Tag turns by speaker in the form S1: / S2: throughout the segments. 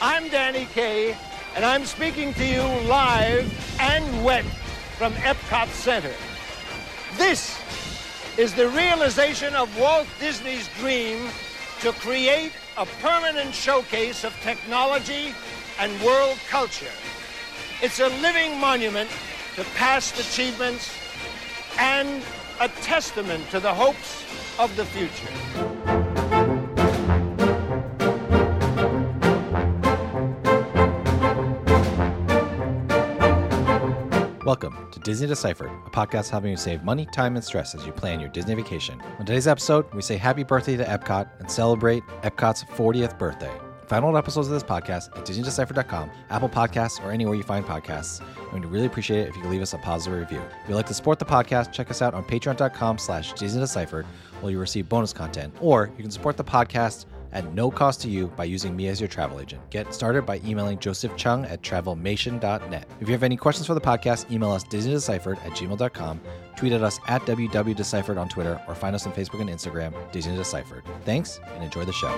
S1: I'm Danny Kaye, and I'm speaking to you live and wet from Epcot Center. This is the realization of Walt Disney's dream to create a permanent showcase of technology and world culture. It's a living monument to past achievements and a testament to the hopes of the future.
S2: Welcome to Disney Deciphered, a podcast helping you save money, time, and stress as you plan your Disney vacation. On today's episode, we say happy birthday to Epcot and celebrate Epcot's 40th birthday. Find old episodes of this podcast at DisneyDeciphered.com, Apple Podcasts, or anywhere you find podcasts. And we'd really appreciate it if you could leave us a positive review. If you'd like to support the podcast, check us out on patreon.com slash DisneyDeciphered, where you receive bonus content. Or you can support the podcast at no cost to you by using me as your travel agent. Get started by emailing Joseph Cheung at travelmation.net. If you have any questions for the podcast, email us disneydeciphered at gmail.com, tweet at us at www.deciphered on Twitter, or find us on Facebook and Instagram, Disney Deciphered. Thanks, and enjoy the show.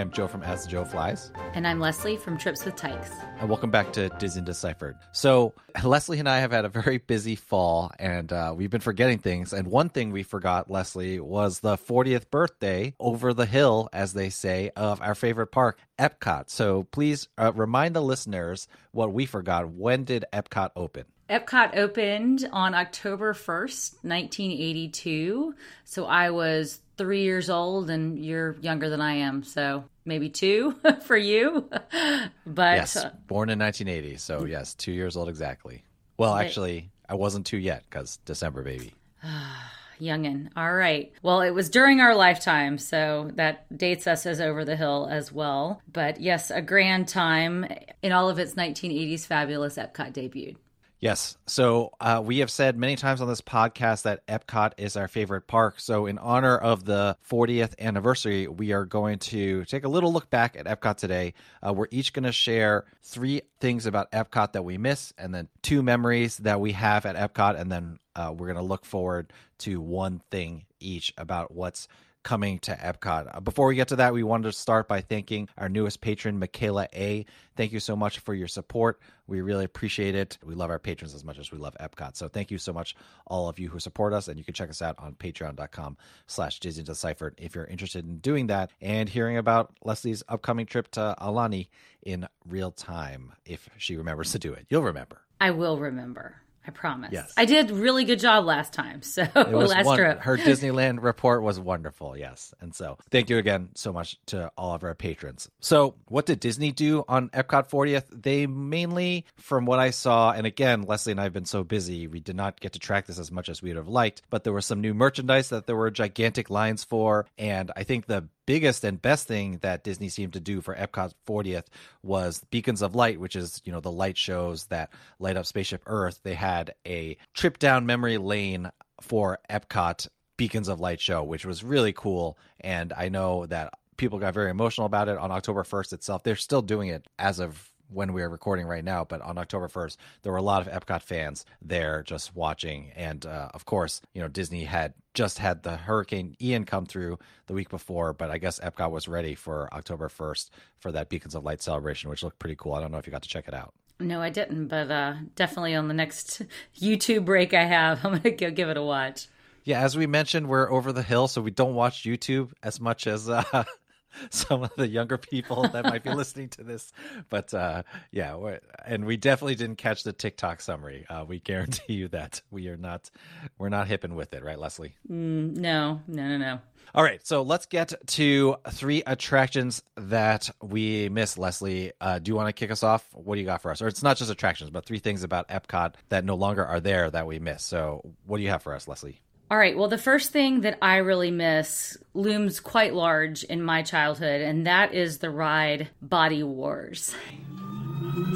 S2: Hi, I'm Joe from As the Joe Flies.
S3: And I'm Leslie from Trips with Tykes.
S2: And welcome back to Disney Deciphered. So, Leslie and I have had a very busy fall, and uh, we've been forgetting things. And one thing we forgot, Leslie, was the 40th birthday over the hill, as they say, of our favorite park, Epcot. So, please uh, remind the listeners what we forgot. When did Epcot open?
S3: Epcot opened on October 1st, 1982. So I was three years old, and you're younger than I am. So maybe two for you. but
S2: yes,
S3: uh,
S2: born in 1980. So, yes, two years old exactly. Well,
S3: Right.
S2: actually, I wasn't two yet because December, baby.
S3: youngin. All right. Well, it was during our lifetime. So that dates us as over the hill as well. But yes, a grand time in all of its 1980s fabulous Epcot debuted.
S2: Yes. So uh, we have said many times on this podcast that Epcot is our favorite park. So, in honor of the 40th anniversary, we are going to take a little look back at Epcot today. Uh, we're each going to share three things about Epcot that we miss, and then two memories that we have at Epcot. And then uh, we're going to look forward to one thing each about what's coming to Epcot. Uh, Before we get to that, we wanted to start by thanking our newest patron, Michaela A. Thank you so much for your support. We really appreciate it. We love our patrons as much as we love Epcot. So thank you so much, all of you who support us. And you can check us out on patreon.com slash Disney Deciphered if you're interested in doing that and hearing about Leslie's upcoming trip to Aulani in real time, if she remembers to do it. You'll remember.
S3: I will remember. I promise.
S2: Yes.
S3: I did really good job last time. So last
S2: one-
S3: trip.
S2: Her Disneyland report was wonderful, yes. And so thank you again so much to all of our patrons. So, what did Disney do on Epcot 40th? They mainly, from what I saw, and again, Leslie and I have been so busy, we did not get to track this as much as we would have liked, but there was some new merchandise that there were gigantic lines for. And I think the biggest and best thing that Disney seemed to do for Epcot 40th was Beacons of Light, which is, you know, the light shows that light up Spaceship Earth. They had a trip down memory lane for Epcot Beacons of Light show, which was really cool. And I know that people got very emotional about it on October 1st itself. They're still doing it as of when we are recording right now, but on October 1st, there were a lot of Epcot fans there just watching. And uh, of course, you know, Disney had just had the Hurricane Ian come through the week before, but I guess Epcot was ready for October 1st for that Beacons of Light celebration, which looked pretty cool. I don't know if you got to check it out.
S3: no, I didn't, but uh, definitely on the next YouTube break I have, I'm going to go give it a watch.
S2: Yeah, as we mentioned, we're over the hill, so we don't watch YouTube as much as uh, some of the younger people that might be listening to this. But uh, yeah, we're, and we definitely didn't catch the TikTok summary. Uh, we guarantee you that we are not, we're not hipping with it, right, Leslie?
S3: No, no, no, no.
S2: All right, so let's get to three attractions that we missed. Leslie, uh, do you want to kick us off? What do you got for us? Or it's not just attractions, but three things about Epcot that no longer are there that we missed. So, what do you have for us, Leslie?
S3: All right. Well, the first thing that I really miss looms quite large in my childhood, and that is the ride Body Wars.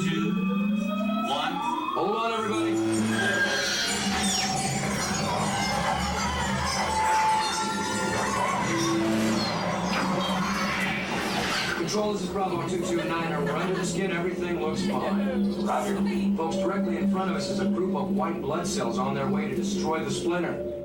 S4: two, one. Hold on, everybody. Control, this is Bravo 229. We're under the skin. Everything looks fine. Roger. Folks, directly in front of us is a group of white blood cells on their way to destroy the splinter.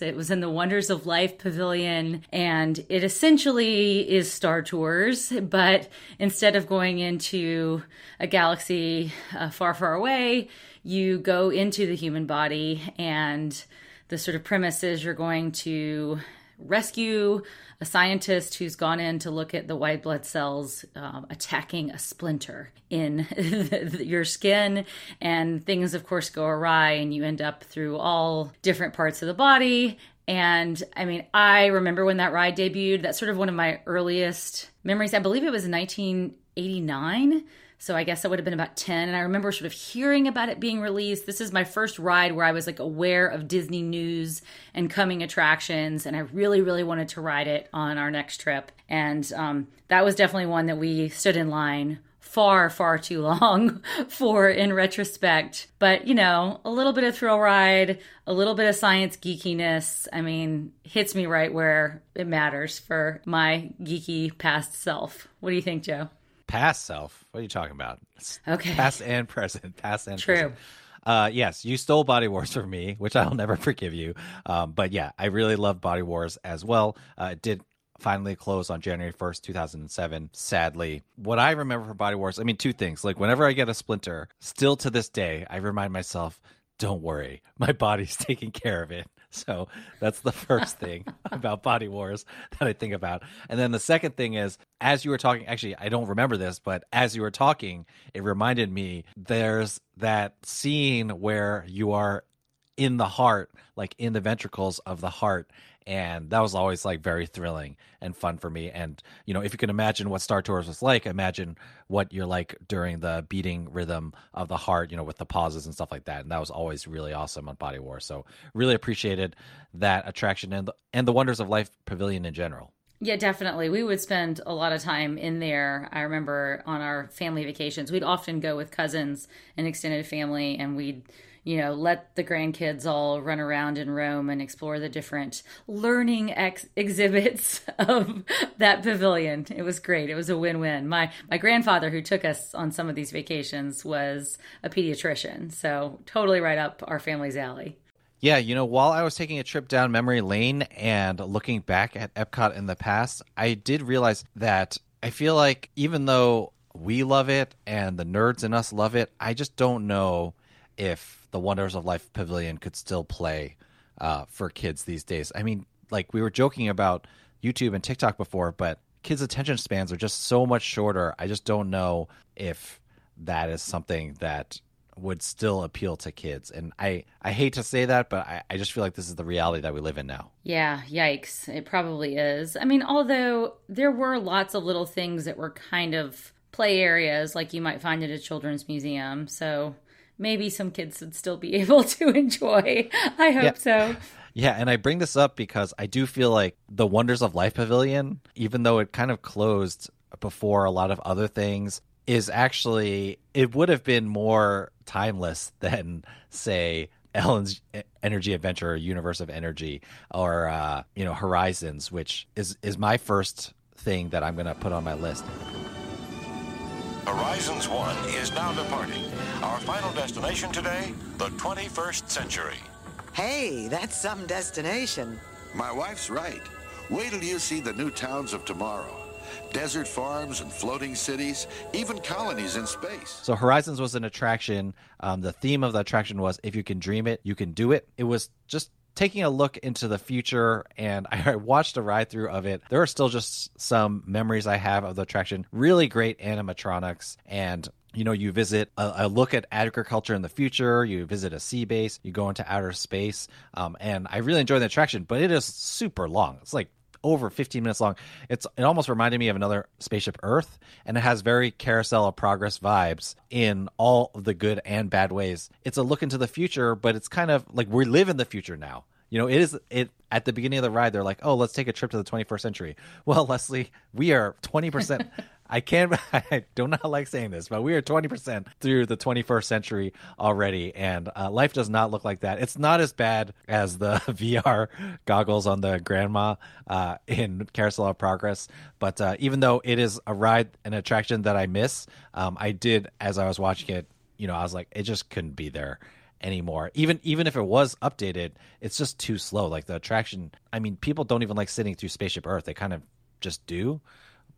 S3: It was in the Wonders of Life Pavilion, and it essentially is Star Tours, but instead of going into a galaxy uh, far, far away, you go into the human body, and the sort of premise is you're going to rescue a scientist who's gone in to look at the white blood cells um, attacking a splinter in your skin. And things, of course, go awry, and you end up through all different parts of the body. And I mean, I remember when that ride debuted. That's sort of one of my earliest memories. I believe it was 1989. So I guess that would have been about 10. And I remember sort of hearing about it being released. This is my first ride where I was like aware of Disney news and coming attractions. And I really, really wanted to ride it on our next trip. And um, that was definitely one that we stood in line far, far too long for in retrospect. But, you know, a little bit of thrill ride, a little bit of science geekiness, I mean, hits me right where it matters for my geeky past self. What do you think, Joe?
S2: Past self. What are you talking about?
S3: Okay.
S2: Past and present. Past and
S3: True.
S2: present. Uh, yes, you stole Body Wars from me, which I'll never forgive you. Um, but yeah, I really love Body Wars as well. Uh, it did finally close on January 1st, 2007. Sadly, what I remember for Body Wars, I mean, two things. Like, whenever I get a splinter, still to this day, I remind myself, don't worry, my body's taking care of it. So that's the first thing about Body Wars that I think about. And then the second thing is, as you were talking, actually, I don't remember this, but as you were talking, it reminded me there's that scene where you are in the heart, like in the ventricles of the heart, and that was always like very thrilling and fun for me and you know if you can imagine what star tours was like imagine what you're like during the beating rhythm of the heart you know with the pauses and stuff like that and that was always really awesome on body war so really appreciated that attraction and the, and the wonders of life pavilion in general
S3: yeah, definitely. We would spend a lot of time in there. I remember on our family vacations, we'd often go with cousins and extended family, and we'd you know, let the grandkids all run around in Rome and explore the different learning ex- exhibits of that pavilion. It was great. It was a win-win. My my grandfather who took us on some of these vacations was a pediatrician, so totally right up our family's alley.
S2: Yeah, you know, while I was taking a trip down memory lane and looking back at Epcot in the past, I did realize that I feel like even though we love it and the nerds in us love it, I just don't know if the Wonders of Life Pavilion could still play uh, for kids these days. I mean, like we were joking about YouTube and TikTok before, but kids' attention spans are just so much shorter. I just don't know if that is something that would still appeal to kids. And I, I hate to say that, but I, I just feel like this is the reality that we live in now.
S3: Yeah, yikes. It probably is. I mean, although there were lots of little things that were kind of play areas like you might find at a children's museum. So maybe some kids would still be able to enjoy. I hope yeah. so.
S2: Yeah, and I bring this up because I do feel like the Wonders of Life Pavilion, even though it kind of closed before a lot of other things, is actually it would have been more timeless than say Ellen's Energy Adventure or Universe of Energy or uh, you know Horizons, which is is my first thing that I'm going to put on my list.
S5: Horizons 1 is now departing. Our final destination today, the 21st century.
S6: Hey, that's some destination.
S7: My wife's right. Wait till you see the new towns of tomorrow. Desert farms and floating cities, even colonies in space.
S2: So, Horizons was an attraction. Um, the theme of the attraction was if you can dream it, you can do it. It was just taking a look into the future and I watched a ride through of it. There are still just some memories I have of the attraction. Really great animatronics and you know, you visit a, a, look at agriculture in the future. You visit a sea base. You go into outer space, um, and I really enjoy the attraction. But it is super long. It's like over 15 minutes long. It's it almost reminded me of another spaceship Earth, and it has very Carousel of Progress vibes in all the good and bad ways. It's a look into the future, but it's kind of like we live in the future now. You know, it is it at the beginning of the ride. They're like, "Oh, let's take a trip to the 21st century." Well, Leslie, we are 20 percent I can't. I do not like saying this, but we are twenty percent through the twenty first century already, and uh, life does not look like that. It's not as bad as the VR goggles on the grandma uh, in Carousel of Progress, but uh, even though it is a ride, an attraction that I miss, um, I did as I was watching it. You know, I was like, it just couldn't be there anymore. Even even if it was updated, it's just too slow. Like the attraction, I mean, people don't even like sitting through Spaceship Earth. They kind of just do.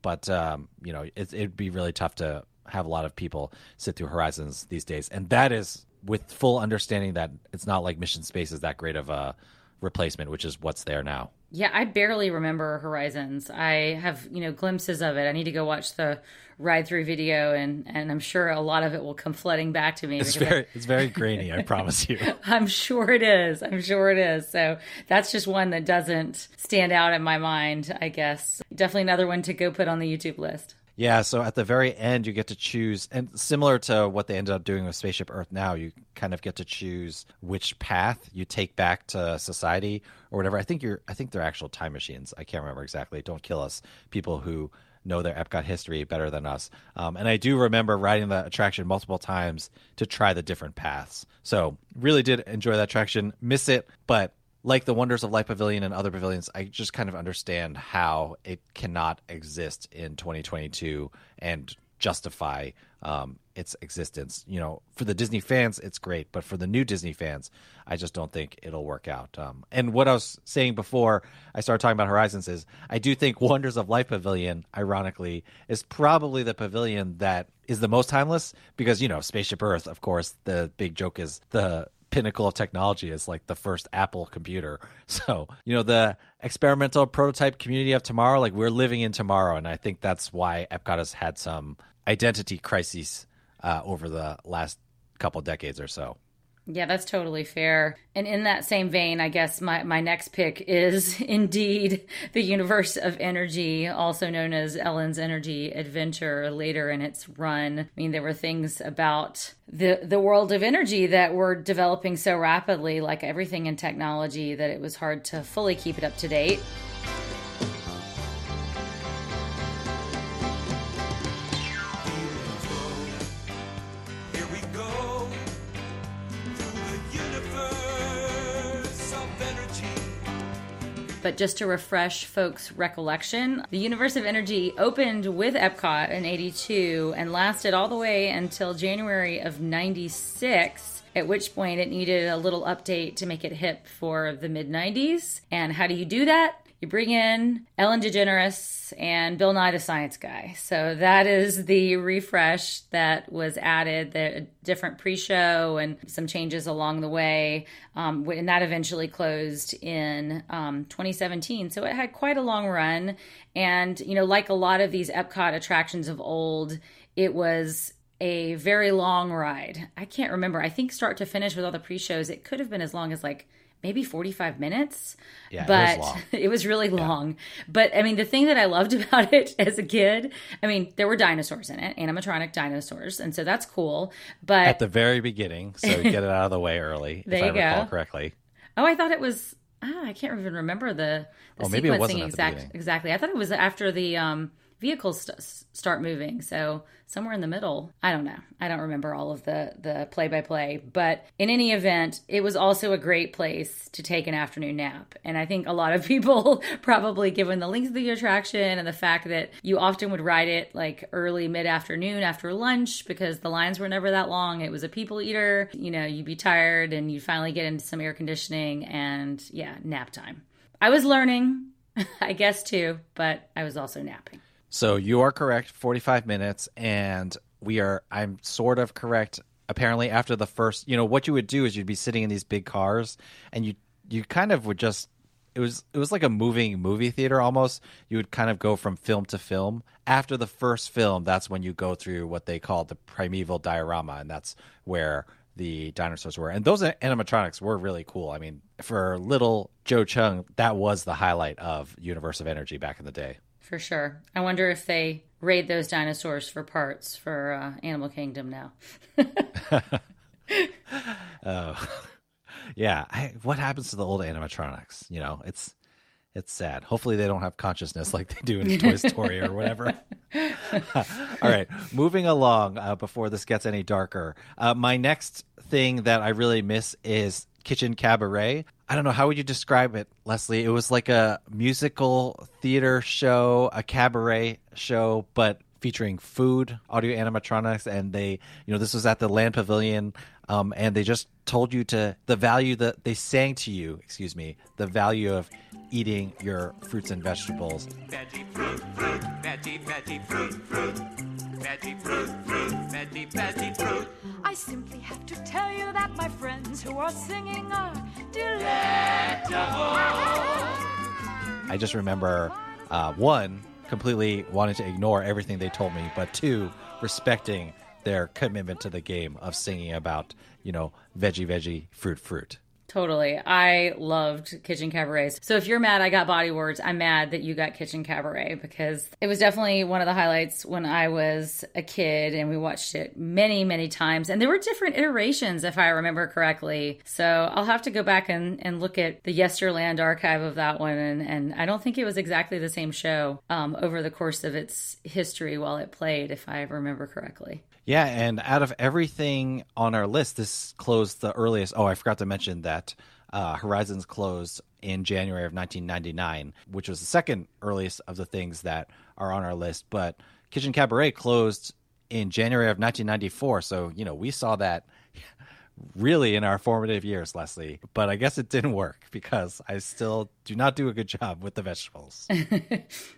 S2: But um, you know, it, it'd be really tough to have a lot of people sit through Horizons these days, and that is with full understanding that it's not like Mission Space is that great of a replacement, which is what's there now.
S3: Yeah, I barely remember Horizons. I have, you know, glimpses of it. I need to go watch the ride through video and and I'm sure a lot of it will come flooding back to me.
S2: It's very I, it's very grainy, I promise you.
S3: I'm sure it is. I'm sure it is. So that's just one that doesn't stand out in my mind, I guess. Definitely another one to go put on the YouTube list.
S2: Yeah, so at the very end, you get to choose, and similar to what they ended up doing with Spaceship Earth now, you kind of get to choose which path you take back to society or whatever. I think you're, I think they're actual time machines. I can't remember exactly. Don't kill us, people who know their Epcot history better than us. Um, and I do remember riding the attraction multiple times to try the different paths. So really did enjoy that attraction. Miss it, but like the Wonders of Life Pavilion and other pavilions, I just kind of understand how it cannot exist in 2022 and justify um, its existence. You know, for the Disney fans, it's great, but for the new Disney fans, I just don't think it'll work out. Um, and what I was saying before I started talking about Horizons is I do think Wonders of Life Pavilion, ironically, is probably the pavilion that is the most timeless because, you know, Spaceship Earth, of course, the big joke is the pinnacle of technology is like the first Apple computer. So, you know, the experimental prototype community of tomorrow, like we're living in tomorrow. And I think that's why Epcot has had some identity crises uh, over the last couple decades or so.
S3: Yeah, that's totally fair. And in that same vein, I guess my, my next pick is indeed the universe of energy, also known as Ellen's Energy Adventure later in its run. I mean, there were things about the the world of energy that were developing so rapidly, like everything in technology, that it was hard to fully keep it up to date. But just to refresh folks' recollection, the Universe of Energy opened with Epcot in 82 and lasted all the way until January of 96 at which point it needed a little update to make it hip for the mid 90s. And how do you do that? You bring in Ellen DeGeneres and Bill Nye the Science Guy. So that is the refresh that was added, the different pre-show and some changes along the way, um, and that eventually closed in um, 2017. So it had quite a long run, and you know, like a lot of these Epcot attractions of old, it was a very long ride. I can't remember. I think start to finish with all the pre-shows, it could have been as long as like maybe 45 minutes.
S2: Yeah,
S3: but
S2: it was,
S3: it was really long. Yeah. But I mean, the thing that I loved about it as a kid, I mean, there were dinosaurs in it, animatronic dinosaurs, and so that's cool. But
S2: at the very beginning, so get it out of the way early,
S3: there
S2: if I
S3: you
S2: recall
S3: go.
S2: correctly.
S3: Oh, I thought it was. Ah, I can't even remember the, the
S2: oh,
S3: sequencing
S2: maybe it wasn't
S3: exact, exactly. I thought it was after the um, vehicles st- start moving. So somewhere in the middle. I don't know. I don't remember all of the the play by play, but in any event, it was also a great place to take an afternoon nap. And I think a lot of people probably given the length of the attraction and the fact that you often would ride it like early mid afternoon after lunch because the lines were never that long. It was a people eater. You know, you'd be tired and you'd finally get into some air conditioning and yeah, nap time. I was learning, I guess too, but I was also napping.
S2: So you are correct, 45 minutes, and we are, I'm sort of correct. Apparently, after the first, you know, what you would do is you'd be sitting in these big cars, and you you kind of would just it was it was like a moving movie theater almost. You would kind of go from film to film. After the first film, that's when you go through what they call the primeval diorama, and that's where the dinosaurs were. And those animatronics were really cool. I mean, for little Joe Cheung, that was the highlight of Universe of Energy back in the day
S3: for sure. I wonder if they raid those dinosaurs for parts for uh, Animal Kingdom now.
S2: oh, yeah. I, what happens to the old animatronics? You know, it's it's sad. Hopefully, they don't have consciousness like they do in Toy Story or whatever. All right, moving along uh, before this gets any darker. Uh, my next thing that I really miss is Kitchen Kabaret. I don't know how would you describe it, Leslie. It was like a musical theater show, a cabaret show, but featuring food, audio animatronics, and they, you know, this was at the Land Pavilion. um, and they just told you to the value that they sang to you, excuse me, the value of eating your fruits and vegetables.
S8: Veggie fruit, fruit, veggie, veggie fruit, fruit. Veggie fruit, fruit, veggie, veggie.
S9: I simply have to tell you that my friends who are singing are delectable.
S2: I just remember uh, one completely wanting to ignore everything they told me, but two respecting their commitment to the game of singing about you know veggie, veggie, fruit, fruit.
S3: Totally. I loved Kitchen Kabarets. So if you're mad I got Body Wars, I'm mad that you got Kitchen Kabaret because it was definitely one of the highlights when I was a kid and we watched it many, many times. And there were different iterations, if I remember correctly. So I'll have to go back and, and look at the Yesterland archive of that one. And, and I don't think it was exactly the same show um, over the course of its history while it played, if I remember correctly.
S2: Yeah, and out of everything on our list, this closed the earliest. Oh, I forgot to mention that uh, Horizons closed in January of 1999, which was the second earliest of the things that are on our list. But Kitchen Kabaret closed in January of 1994, so you know we saw that really in our formative years, Leslie. But I guess it didn't work because I still do not do a good job with the vegetables.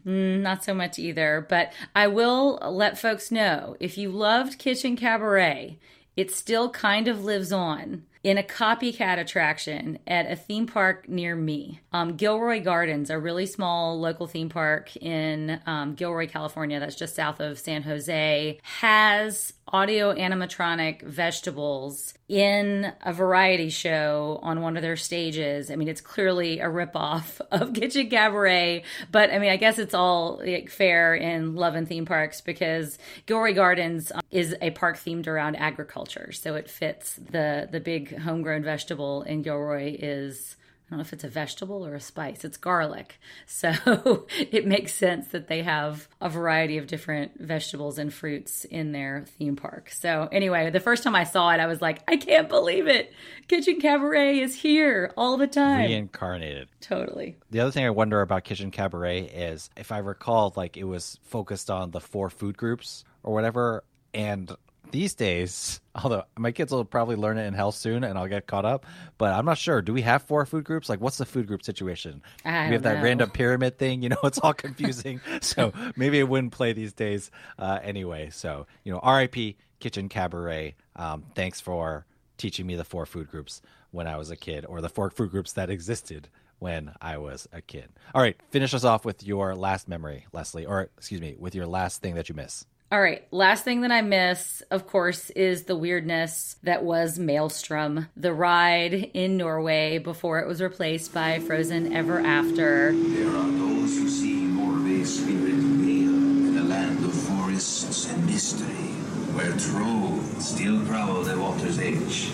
S3: Mm, not so much either. But I will let folks know if you loved Kitchen Kabaret, it still kind of lives on in a copycat attraction at a theme park near me. Um, Gilroy Gardens, a really small local theme park in um, Gilroy, California, that's just south of San Jose, has audio animatronic vegetables in a variety show on one of their stages. I mean, it's clearly a ripoff of Kitchen Kabaret, but I mean, I guess it's all like, fair in love and theme parks because Gilroy Gardens um, is a park themed around agriculture, so it fits the the big homegrown vegetable in Gilroy is I don't know if it's a vegetable or a spice. It's garlic. So it makes sense that they have a variety of different vegetables and fruits in their theme park. So, anyway, the first time I saw it, I was like, I can't believe it. Kitchen Kabaret is here all the time.
S2: Reincarnated.
S3: Totally.
S2: The other thing I wonder about Kitchen Kabaret is if I recall, like it was focused on the four food groups or whatever. And these days, although my kids will probably learn it in hell soon and I'll get caught up, but I'm not sure. Do we have four food groups? Like, what's the food group situation? We have
S3: don't
S2: that random pyramid thing. You know, it's all confusing. so maybe it wouldn't play these days uh, anyway. So, you know, RIP Kitchen Kabaret. Um, thanks for teaching me the four food groups when I was a kid or the four food groups that existed when I was a kid. All right, finish us off with your last memory, Leslie, or excuse me, with your last thing that you miss.
S3: All right, last thing that I miss, of course, is the weirdness that was Maelstrom, the ride in Norway before it was replaced by Frozen Ever After.
S10: There are those who see Norway's spirit real in a land of forests and mystery, where trolls still prowl the water's edge.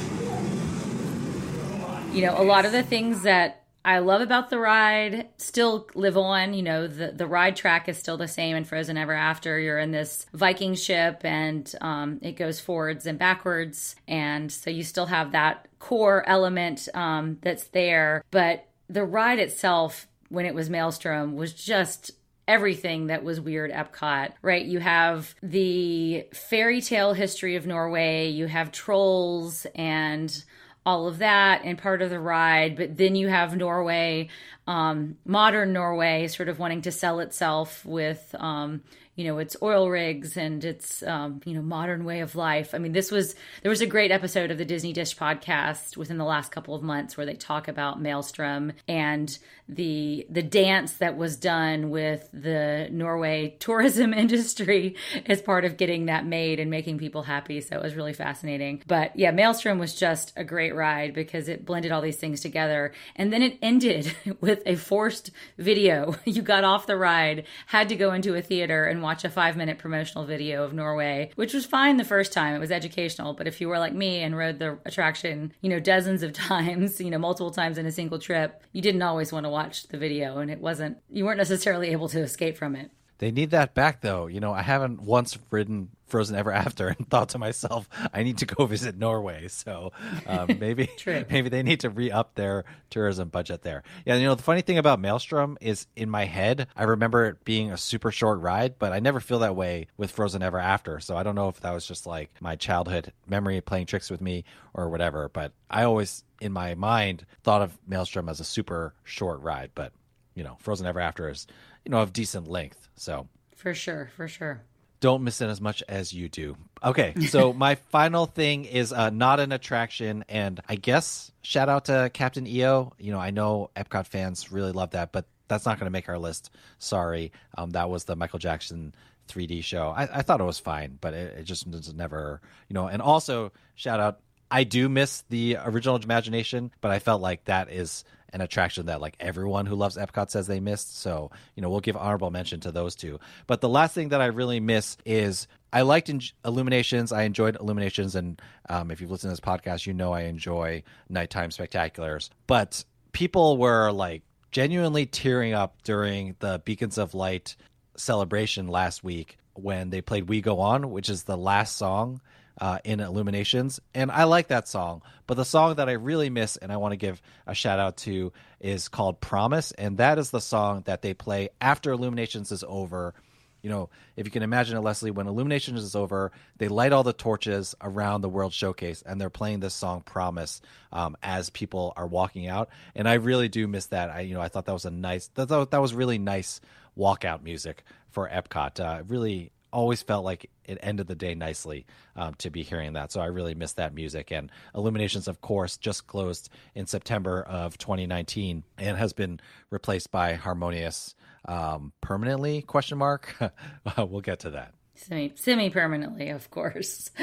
S3: you know, a lot of the things that I love about the ride still live on. You know, the, the ride track is still the same in Frozen Ever After. You're in this Viking ship and um, it goes forwards and backwards. And so you still have that core element um, that's there. But the ride itself, when it was Maelstrom, was just everything that was weird Epcot, right? You have the fairy tale history of Norway, you have trolls and all of that and part of the ride, but then you have Norway, um, modern Norway, sort of wanting to sell itself with, um, you know, its oil rigs and its, um, you know, modern way of life. I mean, this was, there was a great episode of the Disney Dish podcast within the last couple of months where they talk about Maelstrom and the, the dance that was done with the Norway tourism industry as part of getting that made and making people happy. So it was really fascinating. But yeah, Maelstrom was just a great ride because it blended all these things together. And then it ended with a forced video. You got off the ride, had to go into a theater and watch a five minute promotional video of Norway, which was fine the first time. It was educational. But if you were like me and rode the attraction, you know, dozens of times, you know, multiple times in a single trip, you didn't always want to watch the video and it wasn't, you weren't necessarily able to escape from it.
S2: They need that back, though. You know, I haven't once ridden Frozen Ever After and thought to myself, I need to go visit Norway. So um, maybe maybe they need to re up their tourism budget there. Yeah, you know, the funny thing about Maelstrom is in my head, I remember it being a super short ride, but I never feel that way with Frozen Ever After. So I don't know if that was just like my childhood memory playing tricks with me or whatever. But I always, in my mind, thought of Maelstrom as a super short ride. But you know, Frozen Ever After is, you know, of decent length. So
S3: For sure, for sure.
S2: don't miss it as much as you do. Okay, so my final thing is uh, not an attraction, and I guess shout out to Captain EO. You know, I know Epcot fans really love that, but that's not going to make our list. Sorry, um, that was the Michael Jackson 3D show. I, I thought it was fine, but it, it just was never, you know. And also shout out, I do miss the original Imagination, but I felt like that is an attraction that like everyone who loves Epcot says they missed. So, you know, we'll give honorable mention to those two. But the last thing that I really miss is I liked in- Illuminations. I enjoyed Illuminations. And um, if you've listened to this podcast, you know I enjoy nighttime spectaculars. But people were like genuinely tearing up during the Beacons of Light celebration last week when they played We Go On, which is the last song uh, in Illuminations. And I like that song. But the song that I really miss and I want to give a shout out to is called Promise. And that is the song that they play after Illuminations is over. You know, if you can imagine it, Leslie, when Illuminations is over, they light all the torches around the World Showcase and they're playing this song Promise um, as people are walking out. And I really do miss that. I, you know, I thought that was a nice, that, that was really nice walkout music for Epcot. Uh, really always felt like it ended the day nicely um, to be hearing that. So I really miss that music. And Illuminations, of course, just closed in September of 2019 and has been replaced by Harmonious um, permanently? Question mark. we'll get to that.
S3: Semi semi permanently, of course.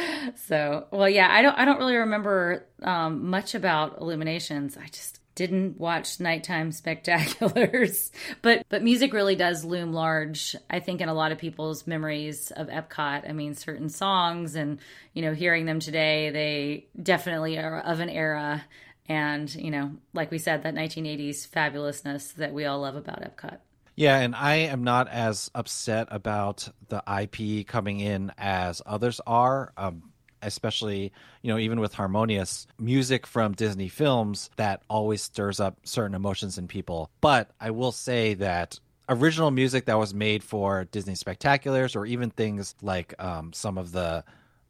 S3: So, well, yeah, I don't I don't really remember um, much about Illuminations. I just didn't watch nighttime spectaculars but but music really does loom large i think in a lot of people's memories of epcot. I mean certain songs and you know hearing them today they definitely are of an era. And you know like we said that 1980s fabulousness that we all love about epcot.
S2: Yeah, and I am not as upset about the IP coming in as others are. Um, especially you know even with harmonious music from disney films that always stirs up certain emotions in people. But i will say that original music that was made for disney spectaculars or even things like um, some of the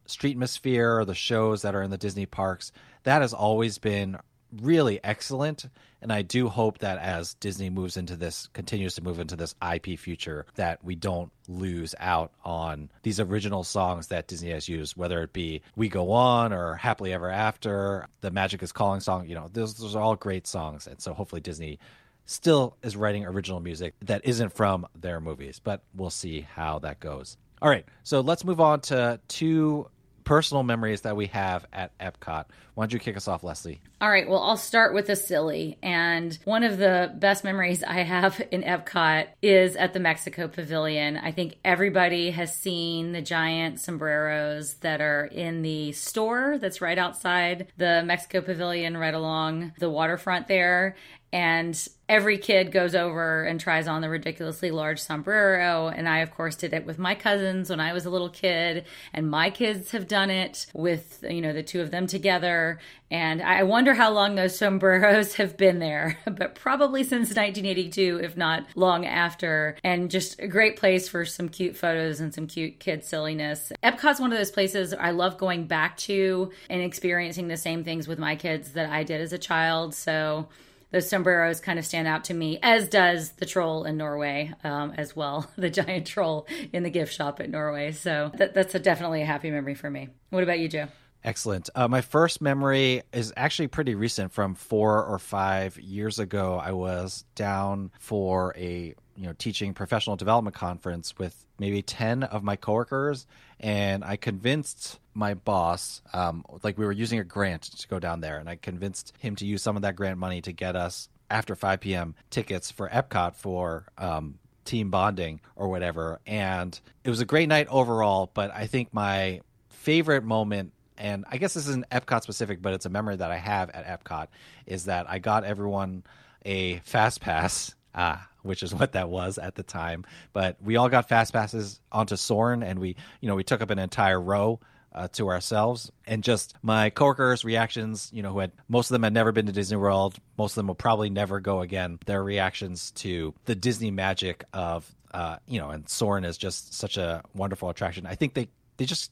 S2: streetmosphere or the shows that are in the disney parks that has always been really excellent and i do hope that as disney moves into this continues to move into this ip future that we don't lose out on these original songs that disney has used whether it be we go on or happily ever after the magic is calling song you know those, those are all great songs and so hopefully disney still is writing original music that isn't from their movies but we'll see how that goes. All right so let's move on to two personal memories that we have at Epcot. Why don't you kick us off, Leslie?
S3: All right, well, I'll start with a silly. And one of the best memories I have in Epcot is at the Mexico Pavilion. I think everybody has seen the giant sombreros that are in the store that's right outside the Mexico Pavilion, right along the waterfront there and every kid goes over and tries on the ridiculously large sombrero. And i of course did it with my cousins when i was a little kid and my kids have done it with you know the two of them together. And i wonder how long those sombreros have been there but probably since 1982 if not long after. And just a great place for some cute photos and some cute kid silliness. Epcot's one of those places i love going back to and experiencing the same things with my kids that i did as a child. So those sombreros kind of stand out to me, as does the troll in Norway um, as well, the giant troll in the gift shop at Norway. So that, that's a, definitely a happy memory for me. What about you, Joe?
S2: Excellent. Uh, my first memory is actually pretty recent from four or five years ago. I was down for a you know teaching professional development conference with maybe 10 of my coworkers and i convinced my boss um, like we were using a grant to go down there and i convinced him to use some of that grant money to get us after 5 p.m tickets for epcot for um, team bonding or whatever. And it was a great night overall but i think my favorite moment and i guess this isn't epcot specific but it's a memory that i have at epcot is that i got everyone a fast pass Uh, which is what that was at the time. But we all got fast passes onto Soarin', and we, you know, we took up an entire row uh, to ourselves. And just my coworkers' reactions, you know, who had most of them had never been to Disney World, most of them will probably never go again. Their reactions to the Disney magic of, uh, you know, and Soarin' is just such a wonderful attraction. I think they they just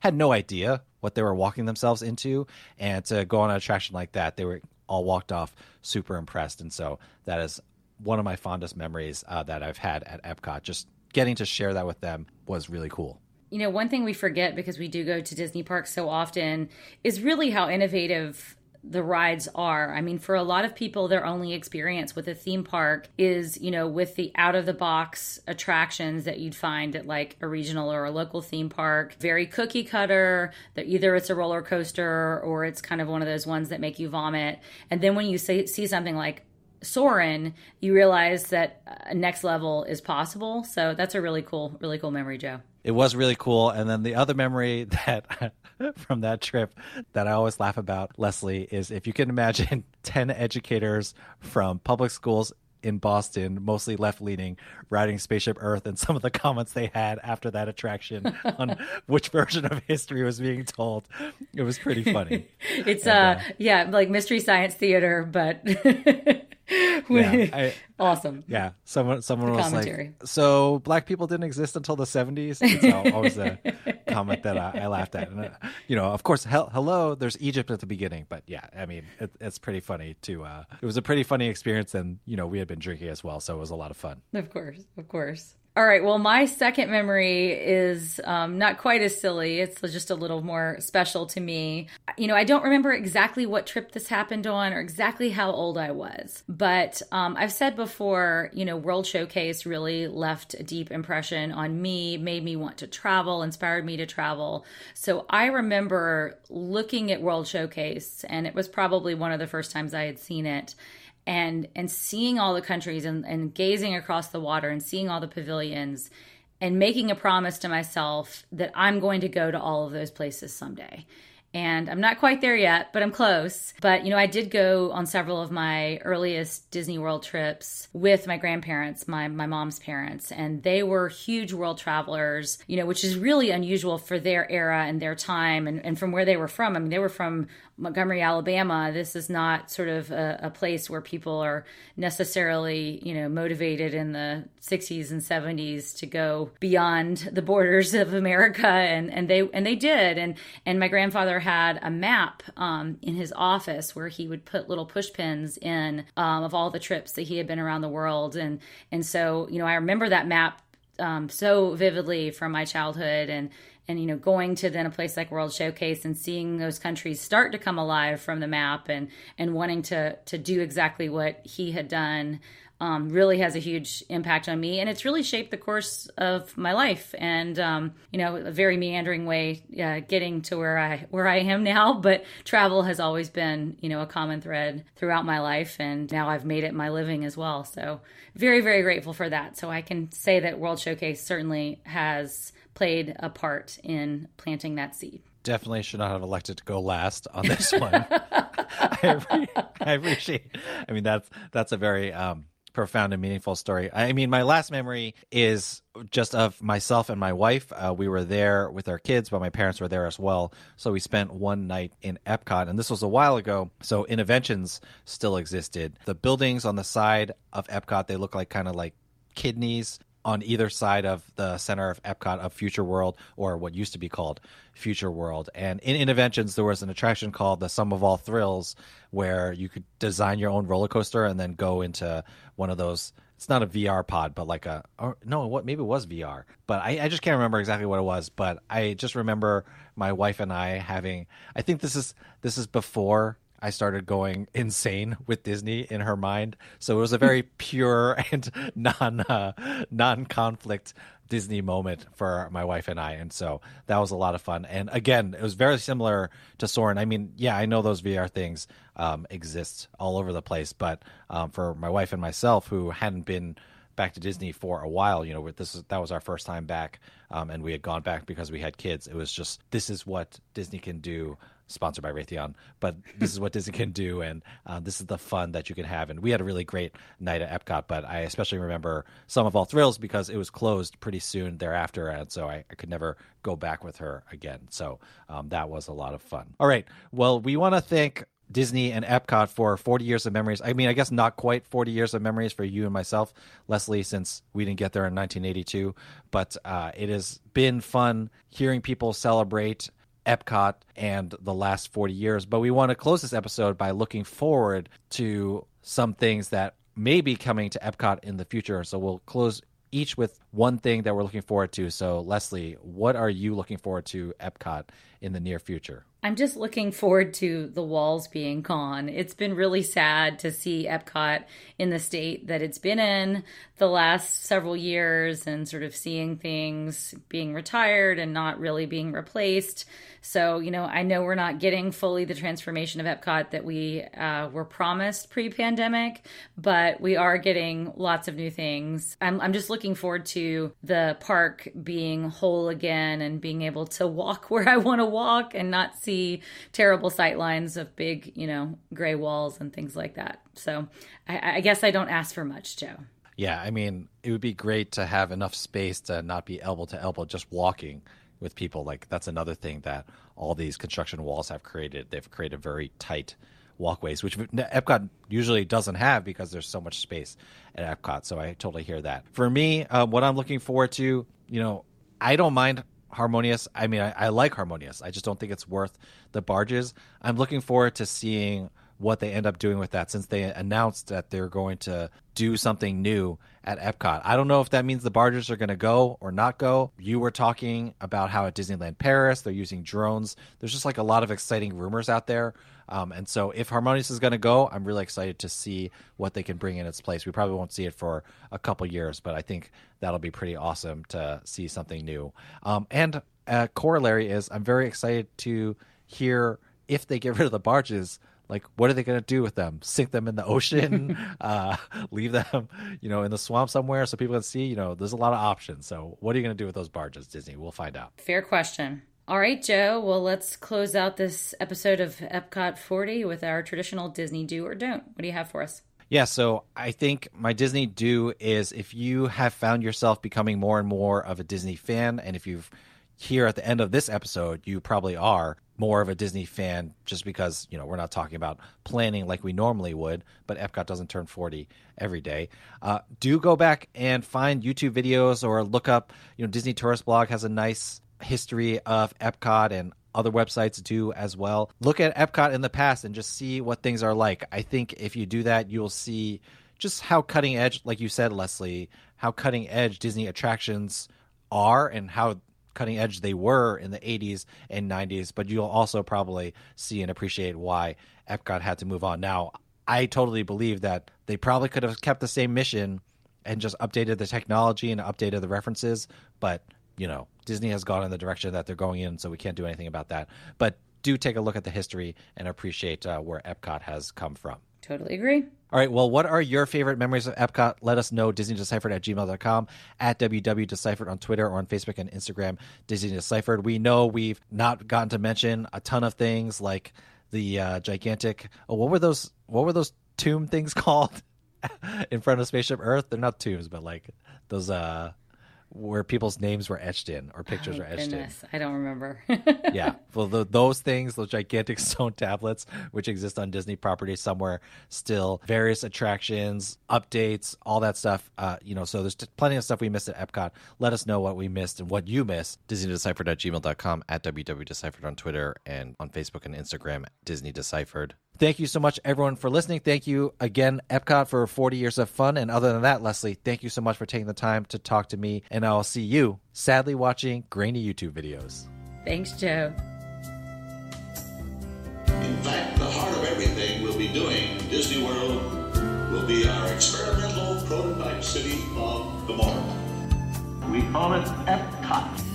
S2: had no idea what they were walking themselves into, and to go on an attraction like that, they were all walked off super impressed. And so that is one of my fondest memories uh, that I've had at Epcot. Just getting to share that with them was really cool.
S3: You know, one thing we forget because we do go to Disney parks so often is really how innovative the rides are. I mean, for a lot of people, their only experience with a theme park is, you know, with the out of the box attractions that you'd find at like a regional or a local theme park. Very cookie cutter, that either it's a roller coaster or it's kind of one of those ones that make you vomit. And then when you see, see something like Soarin', you realize that a next level is possible. So that's a really cool, really cool memory, Joe
S2: it was really cool. And then the other memory that from that trip that I always laugh about, Leslie, is if you can imagine 10 educators from public schools in Boston, mostly left leaning, riding Spaceship Earth, and some of the comments they had after that attraction on which version of history was being told. It was pretty funny.
S3: it's and, uh, uh, yeah, like Mystery Science Theater, but yeah, I, awesome.
S2: Yeah, someone someone the was commentary. like, "So black people didn't exist until the '70s." It's always a comment that I, I laughed at. And, uh, you know, of course, he- hello, there's Egypt at the beginning, but yeah, I mean, it, it's pretty funny to. Uh, it was a pretty funny experience, and you know, we had been drinking as well, so it was a lot of fun.
S3: Of course, of course. All right. Well, my second memory is um, not quite as silly. It's just a little more special to me. You know, I don't remember exactly what trip this happened on or exactly how old I was, but um, I've said before, you know, World Showcase really left a deep impression on me, made me want to travel, inspired me to travel. So I remember looking at World Showcase, and it was probably one of the first times I had seen it and and seeing all the countries and, and gazing across the water and seeing all the pavilions and making a promise to myself that I'm going to go to all of those places someday and I'm not quite there yet, but I'm close. But you know, I did go on several of my earliest Disney World trips with my grandparents, my my mom's parents, and they were huge world travelers, you know, which is really unusual for their era and their time and, and from where they were from. I mean, they were from Montgomery, Alabama. This is not sort of a, a place where people are necessarily, you know, motivated in the 60s and 70s to go beyond the borders of America and and they and they did and and my grandfather had a map um, in his office where he would put little pushpins in um, of all the trips that he had been around the world, and and so you know I remember that map um, so vividly from my childhood and and you know going to then a place like world showcase and seeing those countries start to come alive from the map and and wanting to to do exactly what he had done um, really has a huge impact on me, and it's really shaped the course of my life. And um, you know, a very meandering way uh, getting to where I where I am now. But travel has always been you know a common thread throughout my life, and now I've made it my living as well. So very very grateful for that. So I can say that World Showcase certainly has played a part in planting that seed
S2: definitely should not have elected to go last on this one. I, I, appreciate. I mean, that's that's a very um, profound and meaningful story. I mean, my last memory is just of myself and my wife. Uh, we were there with our kids, but my parents were there as well. So we spent one night in Epcot, and this was a while ago. So Innoventions still existed. The buildings on the side of Epcot they look like kind of like kidneys on either side of the center of Epcot of Future World, or what used to be called Future World. And in Innoventions, there was an attraction called the Sum of All Thrills, where you could design your own roller coaster and then go into one of those. It's not a VR pod, but like a or no, what maybe it was VR, but I, I just can't remember exactly what it was. But I just remember my wife and I having. I think this is this is before I started going insane with Disney in her mind. So it was a very pure and non uh, non conflict Disney moment for my wife and I, and so that was a lot of fun. And again, it was very similar to Soarin'. I mean, yeah, I know those VR things um, exist all over the place, but um, for my wife and myself, who hadn't been back to Disney for a while. You know, this is that was our first time back, um, and we had gone back because we had kids. It was just this is what Disney can do sponsored by Raytheon, but this is what Disney can do, and uh, this is the fun that you can have. And we had a really great night at Epcot, but I especially remember Sum of All Thrills because it was closed pretty soon thereafter, and so I, I could never go back with her again. So um, that was a lot of fun. All right, well, we want to thank Disney and Epcot for 40 years of memories. I mean, I guess not quite 40 years of memories for you and myself, Leslie, since we didn't get there in 1982. But uh, it has been fun hearing people celebrate Epcot and the last 40 years. But we want to close this episode by looking forward to some things that may be coming to Epcot in the future. So we'll close each with one thing that we're looking forward to. So, Leslie, what are you looking forward to Epcot in the near future?
S3: I'm just looking forward to the walls being gone. It's been really sad to see Epcot in the state that it's been in the last several years and sort of seeing things being retired and not really being replaced. So, you know, I know we're not getting fully the transformation of Epcot that we uh, were promised pre pandemic, but we are getting lots of new things. I'm, I'm just looking forward to the park being whole again and being able to walk where I want to walk and not see terrible sight lines of big, you know, gray walls and things like that. So I, I guess I don't ask for much, Joe.
S2: Yeah, I mean, it would be great to have enough space to not be elbow to elbow just walking with people. Like that's another thing that all these construction walls have created. They've created very tight walkways, which Epcot usually doesn't have because there's so much space at Epcot. So I totally hear that. For me, uh, what I'm looking forward to, you know, I don't mind Harmonious. I mean, I, I like Harmonious. I just don't think it's worth the barges. I'm looking forward to seeing what they end up doing with that since they announced that they're going to do something new at Epcot. I don't know if that means the barges are going to go or not go. You were talking about how at Disneyland Paris they're using drones. There's just like a lot of exciting rumors out there. Um, and so if Harmonious is going to go, I'm really excited to see what they can bring in its place. We probably won't see it for a couple years, but I think that'll be pretty awesome to see something new. Um, and a corollary is I'm very excited to hear if they get rid of the barges like what are they going to do with them? Sink them in the ocean? Uh, leave them you know in the swamp somewhere so people can see? You know there's a lot of options. So what are you going to do with those barges disney? We'll find out.
S3: Fair question all right joe. Well let's close out this episode of epcot 40 with our traditional disney do or don't. What do you have for us?
S2: Yeah, so I think my Disney do is if you have found yourself becoming more and more of a Disney fan, and if you've here at the end of this episode, you probably are more of a Disney fan just because, you know, we're not talking about planning like we normally would, but Epcot doesn't turn 40 every day. Uh, do go back and find YouTube videos or look up, you know, Disney Tourist Blog has a nice history of Epcot and other websites do as well. Look at Epcot in the past and just see what things are like. I think if you do that, you'll see just how cutting edge, like you said, Leslie, how cutting edge Disney attractions are and how cutting edge they were in the 80s and 90s, but you'll also probably see and appreciate why Epcot had to move on. Now, I totally believe that they probably could have kept the same mission and just updated the technology and updated the references, but you know, Disney has gone in the direction that they're going in, so we can't do anything about that. But do take a look at the history and appreciate uh, where Epcot has come from.
S3: Totally agree.
S2: All right. Well, what are your favorite memories of Epcot? Let us know. DisneyDeciphered at gmail.com, at WWDeciphered on Twitter or on Facebook and Instagram, Disney Deciphered. We know we've not gotten to mention a ton of things like the uh, gigantic. Oh, what were those? What were those tomb things called in front of Spaceship Earth? They're not tombs, but like those. uh where people's names were etched in or pictures
S3: oh,
S2: were etched
S3: goodness.
S2: in.
S3: I don't remember.
S2: yeah, well, the, those things, those gigantic stone tablets, which exist on Disney property somewhere, still various attractions, updates, all that stuff. Uh, you know, so there's plenty of stuff we missed at Epcot. Let us know what we missed and what you missed. DisneyDeciphered at gmail.com, at WWDeciphered on Twitter, and on Facebook and Instagram, Disney Deciphered. Thank you so much, everyone, for listening. Thank you again, Epcot, for 40 years of fun. And other than that, Leslie, thank you so much for taking the time to talk to me. And I'll see you, sadly, watching grainy YouTube videos.
S3: Thanks, Joe.
S11: In fact, the heart of everything we'll be doing, Disney World, will be our experimental prototype city of the morrow.
S12: We call it Epcot.